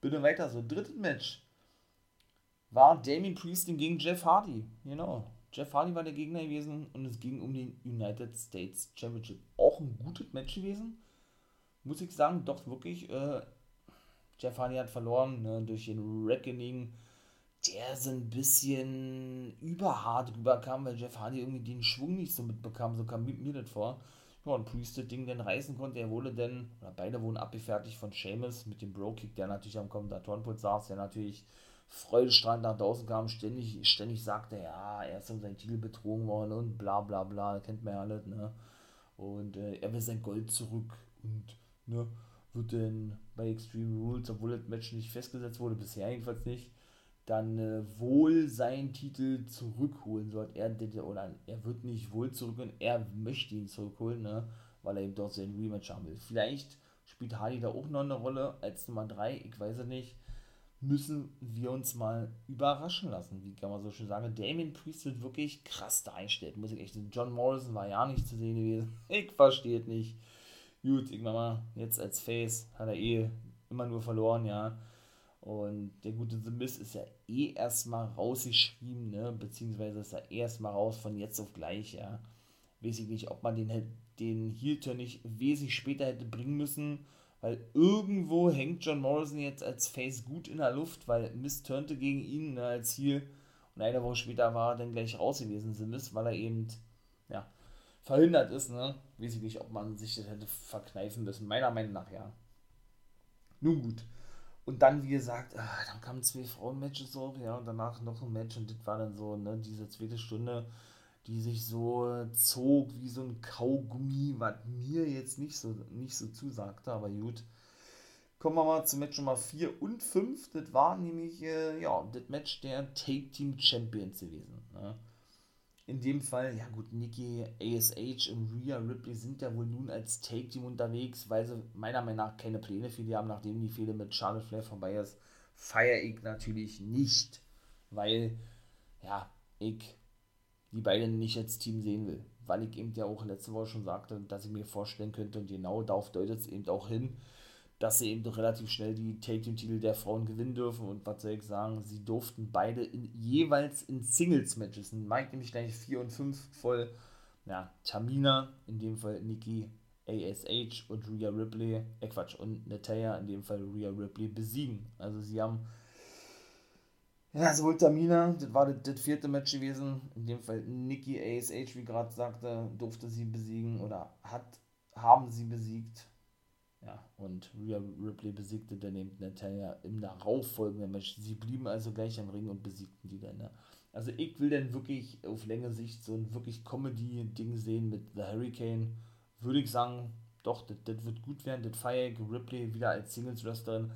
bitte weiter so. Drittes Match war Damien Priest gegen Jeff Hardy. Genau. Jeff Hardy war der Gegner gewesen und es ging um den United States Championship. Auch ein gutes Match gewesen. Muss ich sagen, doch wirklich. Äh, Jeff Hardy hat verloren ne, durch den Reckoning der so ein bisschen überhart rüberkam, weil Jeff Hardy irgendwie den Schwung nicht so mitbekam, so kam mir das vor. Ja, und Priest das Ding dann reißen konnte, er wurde dann, oder beide wurden abgefertigt von Seamus mit dem Bro-Kick, der natürlich am Kommentatorenpult saß, der natürlich freudestrahlend nach draußen kam, ständig, ständig sagte, ja, er ist um seinen Titel betrogen worden und bla bla bla, kennt man ja alles, ne? Und äh, er will sein Gold zurück und, ne, wird dann bei Extreme Rules, obwohl das Match nicht festgesetzt wurde, bisher jedenfalls nicht, dann äh, wohl seinen Titel zurückholen wird. Er, oder er wird nicht wohl zurückholen, er möchte ihn zurückholen, ne? weil er eben dort sein Rematch haben will. Vielleicht spielt Hardy da auch noch eine Rolle als Nummer 3, ich weiß es nicht. Müssen wir uns mal überraschen lassen, wie kann man so schön sagen. Damien Priest wird wirklich krass dargestellt, muss ich echt sagen. John Morrison war ja nicht zu sehen gewesen. Ich verstehe es nicht. Gut, irgendwann mal, jetzt als Face hat er eh immer nur verloren, ja. Und der gute The Miz ist ja eh erstmal rausgeschrieben, ne? beziehungsweise ist er erstmal raus von jetzt auf gleich, ja. Weiß ich nicht, ob man den, den Heel-Turn nicht wesentlich später hätte bringen müssen, weil irgendwo hängt John Morrison jetzt als Face gut in der Luft, weil Miz turnte gegen ihn ne, als Heel und eine Woche später war er dann gleich raus gewesen, The Miz, weil er eben, ja, verhindert ist, ne? Weiß ich nicht, ob man sich das hätte verkneifen müssen. Meiner Meinung nach, ja. Nun gut. Und dann, wie gesagt, ach, dann kamen zwei Frauen-Matches so, ja, und danach noch ein Match und das war dann so, ne, diese zweite Stunde, die sich so zog wie so ein Kaugummi, was mir jetzt nicht so, nicht so zusagte, aber gut. Kommen wir mal zum Match Nummer 4 und 5. Das war nämlich, äh, ja, das Match der Take Team Champions gewesen. Ne? In dem Fall, ja gut, Nikki, ASH und Rhea Ripley sind ja wohl nun als Take-Team unterwegs, weil sie meiner Meinung nach keine Pläne für die haben, nachdem die Fehde mit Charlotte Flair vorbei ist. Feiere ich natürlich nicht, weil, ja, ich die beiden nicht als Team sehen will. Weil ich eben ja auch letzte Woche schon sagte, dass ich mir vorstellen könnte, und genau darauf deutet es eben auch hin, dass sie eben doch relativ schnell die Take-Team-Titel der Frauen gewinnen dürfen. Und was soll ich sagen, sie durften beide in, jeweils in Singles-Matches. Mike nämlich gleich 4 und 5 voll. Ja, Tamina, in dem Fall Nikki ASH und Rhea Ripley, äh Quatsch, und Natalia, in dem Fall Rhea Ripley, besiegen. Also sie haben ja, sowohl Tamina, das war das, das, vierte Match gewesen, in dem Fall Nikki ASH, wie gerade sagte, durfte sie besiegen oder hat, haben sie besiegt. Ja, und Rhea Ripley besiegte dann eben Natalia im darauffolgenden Match. Sie blieben also gleich am Ring und besiegten die dann. Ne? Also ich will dann wirklich auf längere Sicht so ein wirklich Comedy-Ding sehen mit The Hurricane. Würde ich sagen, doch, das, wird gut werden. Das feiere ich. Ripley wieder als Singles-Wrestlerin.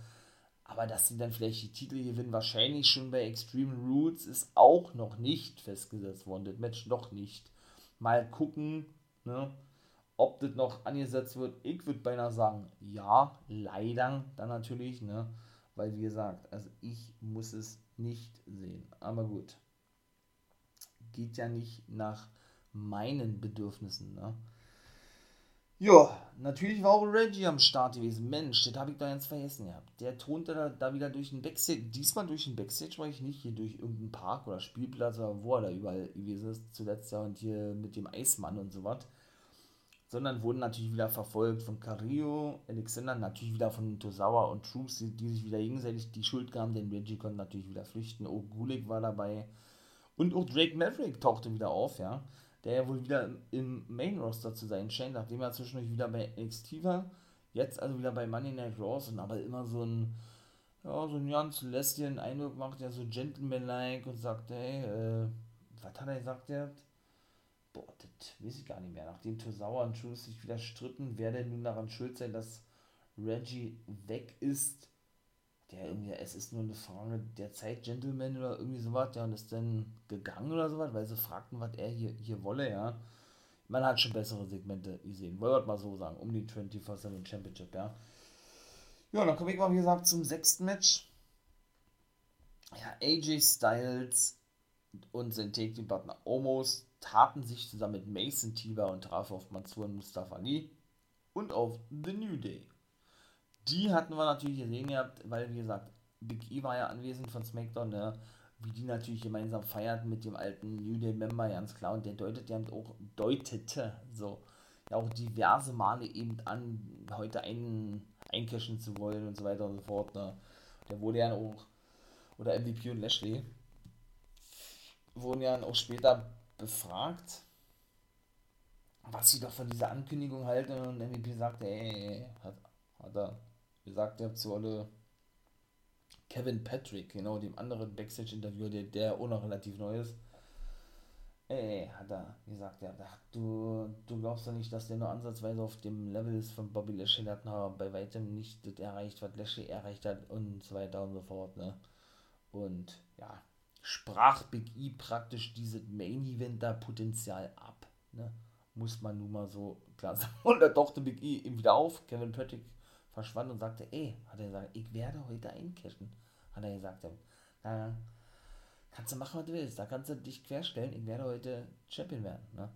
Aber dass sie dann vielleicht die Titel gewinnen, wahrscheinlich schon bei Extreme Rules, ist auch noch nicht festgesetzt worden. Das Match noch nicht. Mal gucken, ne? Ob das noch angesetzt wird, ich würde beinahe sagen, ja, leider dann natürlich, ne? Weil wie gesagt, also ich muss es nicht sehen. Aber gut. Geht ja nicht nach meinen Bedürfnissen, ne? Ja, natürlich war auch Reggie am Start gewesen. Mensch, das habe ich da ganz vergessen gehabt. Der tonte da, da wieder durch den Backstage. Diesmal durch den Backstage war ich nicht hier durch irgendeinen Park oder Spielplatz oder wo er da überall gewesen ist. Zuletzt ja und hier mit dem Eismann und so was sondern wurden natürlich wieder verfolgt von Carrillo, Alexander, natürlich wieder von Tosawa und Troops, die, die, sich wieder gegenseitig die Schuld gaben, denn Reggie konnte natürlich wieder flüchten, auch Gulik war dabei. Und auch Drake Maverick tauchte wieder auf, ja, der ja wohl wieder im Main Roster zu sein scheint, nachdem er zwischendurch wieder bei NXT war, jetzt also wieder bei Money Night Raws und aber immer so ein ja, so ein ganz lästigen Eindruck macht, ja so gentleman-like und sagt, hey, äh, was hat er gesagt, der boah, das weiß ich gar nicht mehr. Nachdem Tosawa und Truth sich wieder stritten, wer denn nun daran schuld sein, dass Reggie weg ist. Der irgendwie, es ist nur eine Frage der Zeit, Gentleman oder irgendwie sowas, der und ist dann gegangen oder sowas, weil sie fragten, was er hier, hier wolle, ja. Man hat schon bessere Segmente gesehen, wollte ich mal so sagen, um die 24-7 Championship, ja. Ja, dann komme ich mal, wie gesagt, zum sechsten Match. Ja, AJ Styles und sein Take-Team-Partner Omos taten sich zusammen mit Mason Tiber und traf auf Mansur und Mustafa Ali und auf The New Day. Die hatten wir natürlich gesehen gehabt, weil wie gesagt, Big E war ja anwesend von SmackDown, ne? wie die natürlich gemeinsam feierten mit dem alten New Day Member, ganz klar, und der deutet ja auch, deutete so, ja auch diverse Male eben an, heute einen eincashen zu wollen und so weiter und so fort, ne? Der wurde ja auch, oder MVP und Lashley, wurden ja auch später befragt, was sie doch von dieser Ankündigung halten und MVP sagte, ey, hat, hat er gesagt, er zu alle Kevin Patrick, genau, dem anderen Backstage-Interview, der, der auch noch relativ neu ist. Ey, hat er gesagt, ja, du, du glaubst doch nicht, dass der nur ansatzweise auf dem Level ist von Bobby Lashley, hat noch bei weitem nicht das erreicht, was Lashley erreicht hat und so weiter und so fort, ne. Und ja, sprach Big E praktisch dieses Main Event da Potenzial ab. Ne? Muss man nun mal so klar sagen. Und da tauchte Big E ihm wieder auf. Kevin Patrick verschwand und sagte, ey, hat er gesagt, ich werde heute eincashen. Hat er gesagt, na, kannst du machen, was du willst. Da kannst du dich querstellen. Ich werde heute Champion werden. Ne?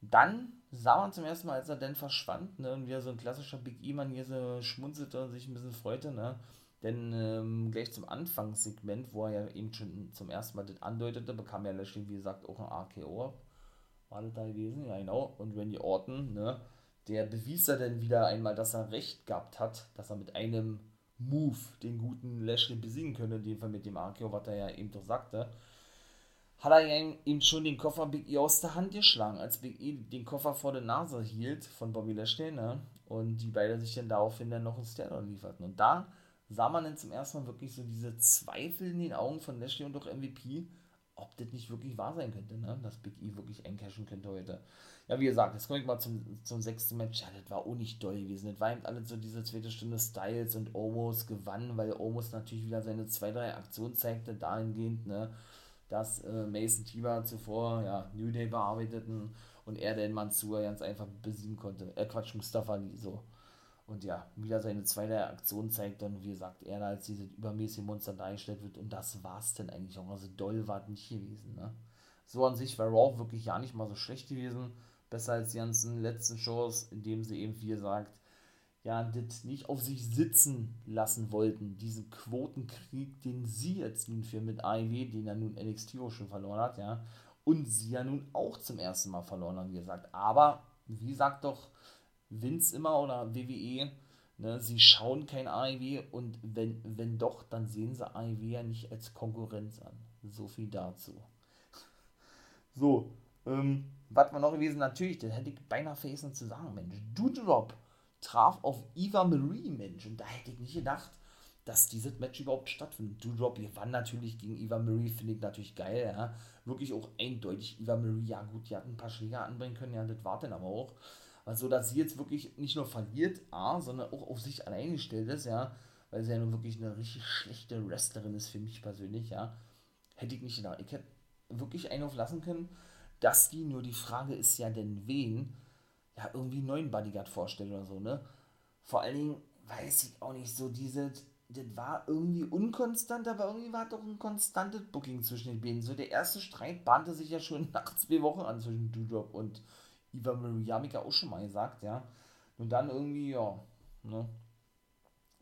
Dann sah man zum ersten Mal, als er dann verschwand, ne, und wie er so ein klassischer Big E-Mann hier so schmunzelte und sich ein bisschen freute, ne, denn ähm, gleich zum Anfangssegment, wo er ja eben schon zum ersten Mal das andeutete, bekam ja Lashley, wie gesagt, auch ein AKO. War das da gewesen? Ja, genau. Und Randy Orton, ne, der bewies ja dann wieder einmal, dass er recht gehabt hat, dass er mit einem Move den guten Lashley besiegen könne, in dem Fall mit dem AKO, was er ja eben doch sagte. Hat er ihm schon den Koffer Big E aus der Hand geschlagen, als Big E den Koffer vor der Nase hielt von Bobby Lashley, ne? Und die beiden sich dann daraufhin dann noch ein Stairdown lieferten. Und da sah man dann zum ersten Mal wirklich so diese Zweifel in den Augen von Lashley und auch MVP, ob das nicht wirklich wahr sein könnte, ne? dass Big E wirklich eincashen könnte heute. Ja, wie gesagt, jetzt komme ich mal zum, zum sechsten Match. Ja, das war auch nicht doll gewesen. Das war eben alles so diese zweite Stunde Styles und Omos gewann, weil Omos natürlich wieder seine zwei, drei Aktionen zeigte, dahingehend, ne, dass äh, Mason Tiber zuvor ja, New Day bearbeiteten und er den Mansur ganz einfach besiegen konnte. Äh, Quatsch, Mustafa Ali, so. Und ja, wieder seine zweite Aktion zeigt dann, wie gesagt, er als dieses übermäßige Monster dargestellt wird. Und das war's dann eigentlich auch. Also doll war es nicht gewesen. Ne? So an sich war Raw wirklich ja nicht mal so schlecht gewesen. Besser als die ganzen letzten Shows, in dem sie eben, wie gesagt, ja, das nicht auf sich sitzen lassen wollten, diesen Quotenkrieg, den sie jetzt nun für mit AEW, den er nun NXT auch schon verloren hat, ja, und sie ja nun auch zum ersten Mal verloren haben, wie gesagt. Aber, wie sagt doch Vince immer oder WWE, ne, sie schauen kein AEW und wenn, wenn doch, dann sehen sie AEW ja nicht als Konkurrenz an. So viel dazu. So, ähm, was war noch gewesen? Natürlich, das hätte ich beinahe vergessen zu sagen, Mensch. Doudrop traf auf Eva Marie, Mensch. Und da hätte ich nicht gedacht, dass dieses Match überhaupt stattfindet. Doudrop gewann natürlich gegen Eva Marie, finde ich natürlich geil, ja. Wirklich auch eindeutig Eva Marie, ja gut, die hat ein paar Schläger anbringen können, ja, das war dann aber auch. Also, dass sie jetzt wirklich nicht nur verliert, A, sondern auch auf sich allein gestellt ist, ja, weil sie ja nun wirklich eine richtig schlechte Wrestlerin ist für mich persönlich, ja. Hätte ich nicht gedacht. Ich hätte wirklich einen auflassen können, dass die, nur die Frage ist ja denn wen, ja, irgendwie einen neuen Bodyguard vorstellt oder so, ne? Vor allen Dingen weiß ich auch nicht so, diese, das war irgendwie unkonstant, aber irgendwie war doch ein konstantes Booking zwischen den beiden. So der erste Streit bahnte sich ja schon nach zwei Wochen an zwischen Dudrop und Iva Marie, Yamika auch schon mal gesagt, ja. Und dann irgendwie, ja, ne?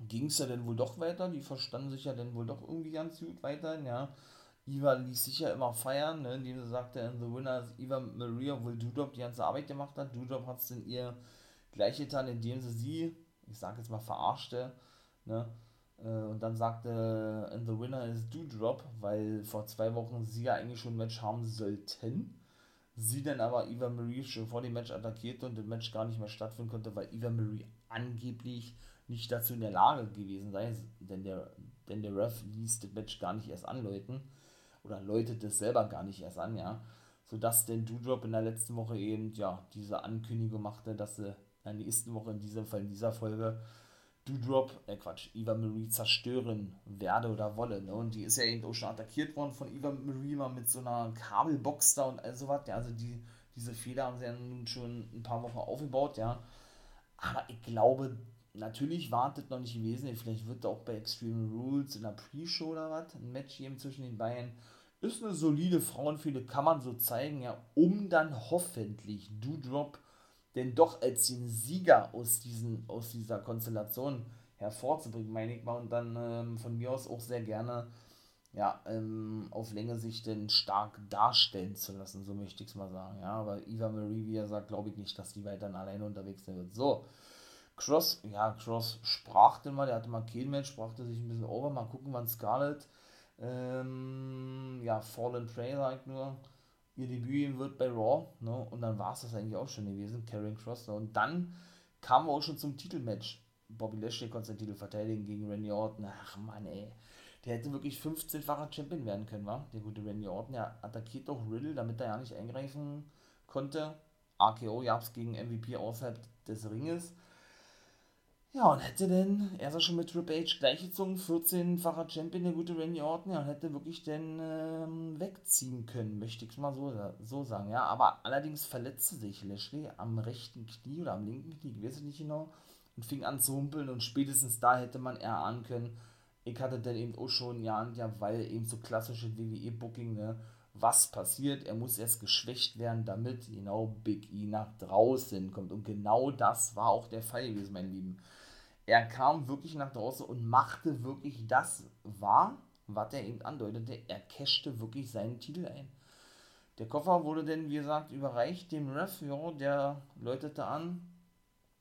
Ging es ja dann wohl doch weiter, die verstanden sich ja dann wohl doch irgendwie ganz gut weiterhin, ja. Iva ließ sich ja immer feiern, ne, indem sie sagte, in The Winner ist Iva Maria, obwohl Dudrop die ganze Arbeit gemacht hat. Dudrop hat es in ihr gleich getan, indem sie sie, ich sag jetzt mal, verarschte, ne, äh, und dann sagte, in The Winner ist Dudrop, weil vor zwei Wochen sie ja eigentlich schon ein Match haben sollten. Sie dann aber Eva Marie schon vor dem Match attackierte und das Match gar nicht mehr stattfinden konnte, weil Eva Marie angeblich nicht dazu in der Lage gewesen sei, denn der, denn der Ref ließ das Match gar nicht erst anläuten oder läutet es selber gar nicht erst an, ja. Sodass denn Doudrop in der letzten Woche eben, ja, diese Ankündigung machte, dass sie in der nächsten Woche, in diesem Fall, in dieser Folge, Doudrop, äh Quatsch, Eva Marie zerstören werde oder wolle, ne? Und die ist ja eben auch schon attackiert worden von Eva Marie mal mit so einer Kabelbox da und all sowas, ja, also die, diese Feder haben sie ja nun schon ein paar Wochen aufgebaut, ja. Aber ich glaube, natürlich wartet noch nicht gewesen, vielleicht wird da auch bei Extreme Rules in der Pre-Show oder was, ein Match geben zwischen den beiden ist eine solide Frauenfehde, kann man so zeigen, ja, um dann hoffentlich Doudrop denn doch als den Sieger aus, diesen, aus dieser Konstellation hervorzubringen, meine ich mal, und dann ähm, von mir aus auch sehr gerne ja, ähm, auf Länge sich denn stark darstellen zu lassen, so möchte ich es mal sagen. Ja, aber Eva Marie, wie er sagt, glaube ich nicht, dass die weiter alleine unterwegs sein wird. So, Cross, ja, Cross sprach denn mal, der hatte mal kein Match, sprach sich ein bisschen over, mal gucken, wann Scarlett ähm, ja, Fallen Prey sagt nur, ihr Debüt wird bei Raw, ne? Und dann war es das eigentlich auch schon gewesen, Karen Cross. Ne? Und dann kamen wir auch schon zum Titelmatch. Bobby Lashley konnte seinen Titel verteidigen gegen Randy Orton. Ach Mann, ey. Der hätte wirklich 15-facher Champion werden können, wa? Der gute Randy Orton. Der attackiert doch Riddle, damit er ja nicht eingreifen konnte. AKO gab es gegen MVP außerhalb des Ringes. Ja, und hätte denn, er ist ja schon mit Triple H gleichgezogen, 14-facher Champion, der gute Randy Orton, ja, und hätte wirklich denn ähm, wegziehen können, möchte ich mal so, so sagen, ja. Aber allerdings verletzte sich Lashley am rechten Knie oder am linken Knie, ich weiß nicht genau, und fing an zu humpeln und spätestens da hätte man erahnen können, ich hatte dann eben auch schon, ja, ja, weil eben so klassische WWE-Booking, ne, was passiert, er muss erst geschwächt werden, damit genau Big E nach draußen kommt. Und genau das war auch der Fall gewesen, mein Lieben er kam wirklich nach draußen und machte wirklich das wahr, was er eben andeutete. Er cashte wirklich seinen Titel ein. Der Koffer wurde dann, wie gesagt, überreicht dem Ref, ja, der läutete an.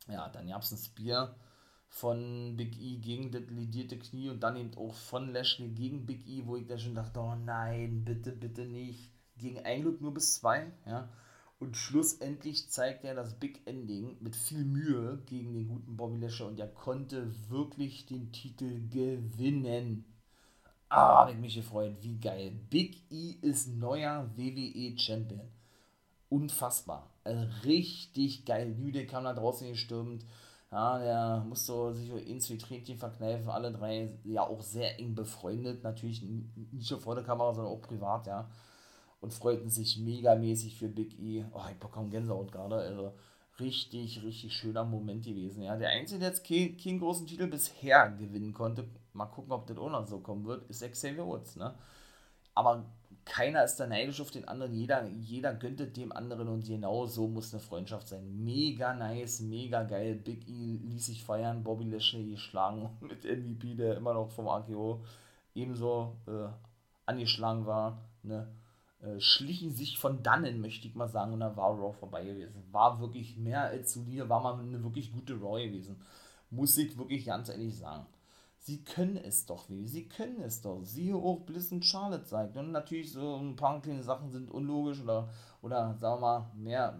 Ja, dann gab es ein Spear von Big E gegen das ledierte Knie und dann eben auch von Lashley gegen Big E, wo ich da schon dachte, oh nein, bitte, bitte nicht. Gegen ein Glück nur bis zwei, ja. Und schlussendlich zeigt er das Big Ending mit viel Mühe gegen den guten Bobby Lashley und er konnte wirklich den Titel gewinnen. Ah, hab ich mich gefreut. Wie geil. Big E ist neuer WWE Champion. Unfassbar. Also richtig geil. New kam da draußen gestürmt. Ja, der musste sich in zwei Tränchen verkneifen. Alle drei ja auch sehr eng befreundet. Natürlich nicht nur vor der Kamera, sondern auch privat, ja und freuten sich megamäßig für Big E. Oh, ich bekomme Gänsehaut gerade. Also richtig, richtig schöner Moment gewesen. Ja, der Einzige, der jetzt keinen, keinen großen Titel bisher gewinnen konnte, mal gucken, ob das auch noch so kommen wird, ist Xavier Woods. Ne? Aber keiner ist da neidisch auf den anderen, jeder, jeder gönnt dem anderen und genau so muss eine Freundschaft sein. Mega nice, mega geil. Big E ließ sich feiern, Bobby Lashley geschlagen mit MVP, der immer noch vom AKO ebenso äh, angeschlagen war. Ne? Äh, schlichen sich von dannen, möchte ich mal sagen, und dann war Raw vorbei gewesen. War wirklich mehr als solide, war mal eine wirklich gute Raw gewesen. Muss ich wirklich ganz ehrlich sagen. Sie können es doch, wie Sie können es doch. Siehe auch Bliss und Charlotte zeigt. Und natürlich so ein paar kleine Sachen sind unlogisch oder, oder sagen wir mal, mehr,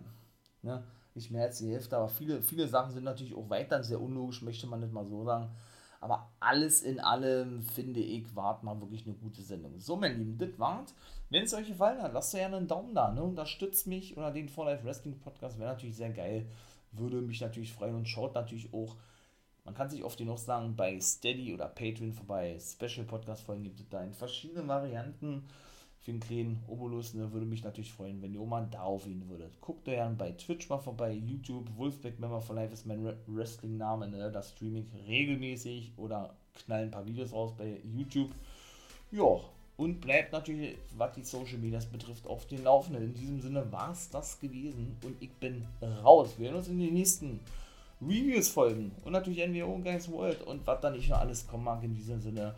ne, nicht mehr als die Hälfte, aber viele, viele Sachen sind natürlich auch weiter sehr unlogisch, möchte man nicht mal so sagen. Aber alles in allem, finde ich, war mal wirklich eine gute Sendung. So, mein Lieben, das war's. Wenn es euch gefallen hat, lasst gerne einen Daumen da, ne? Unterstützt mich oder den For Life Wrestling Podcast, wäre natürlich sehr geil. Würde mich natürlich freuen und schaut natürlich auch man kann sich oft noch sagen, bei Steady oder Patreon vorbei. Special Podcast-Folgen gibt es da in verschiedenen Varianten. Für einen kleinen Obolus, ne, würde mich natürlich freuen, wenn ihr auch mal da aufgehen würdet. Guckt euch an bei Twitch mal vorbei, YouTube, Wolfpack Member for Life ist mein Wrestling-Name, ne, das streame ich regelmäßig oder knallen ein paar Videos raus bei YouTube. Ja, und bleibt natürlich, was die Social Medias betrifft, auf den Laufenden. In diesem Sinne war es das gewesen und ich bin raus. Wir sehen uns in den nächsten Reviews folgen und natürlich NWO Guys World und was da nicht noch alles kommen mag in diesem Sinne.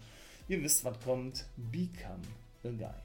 Ihr wisst, was kommt. Become a Guy.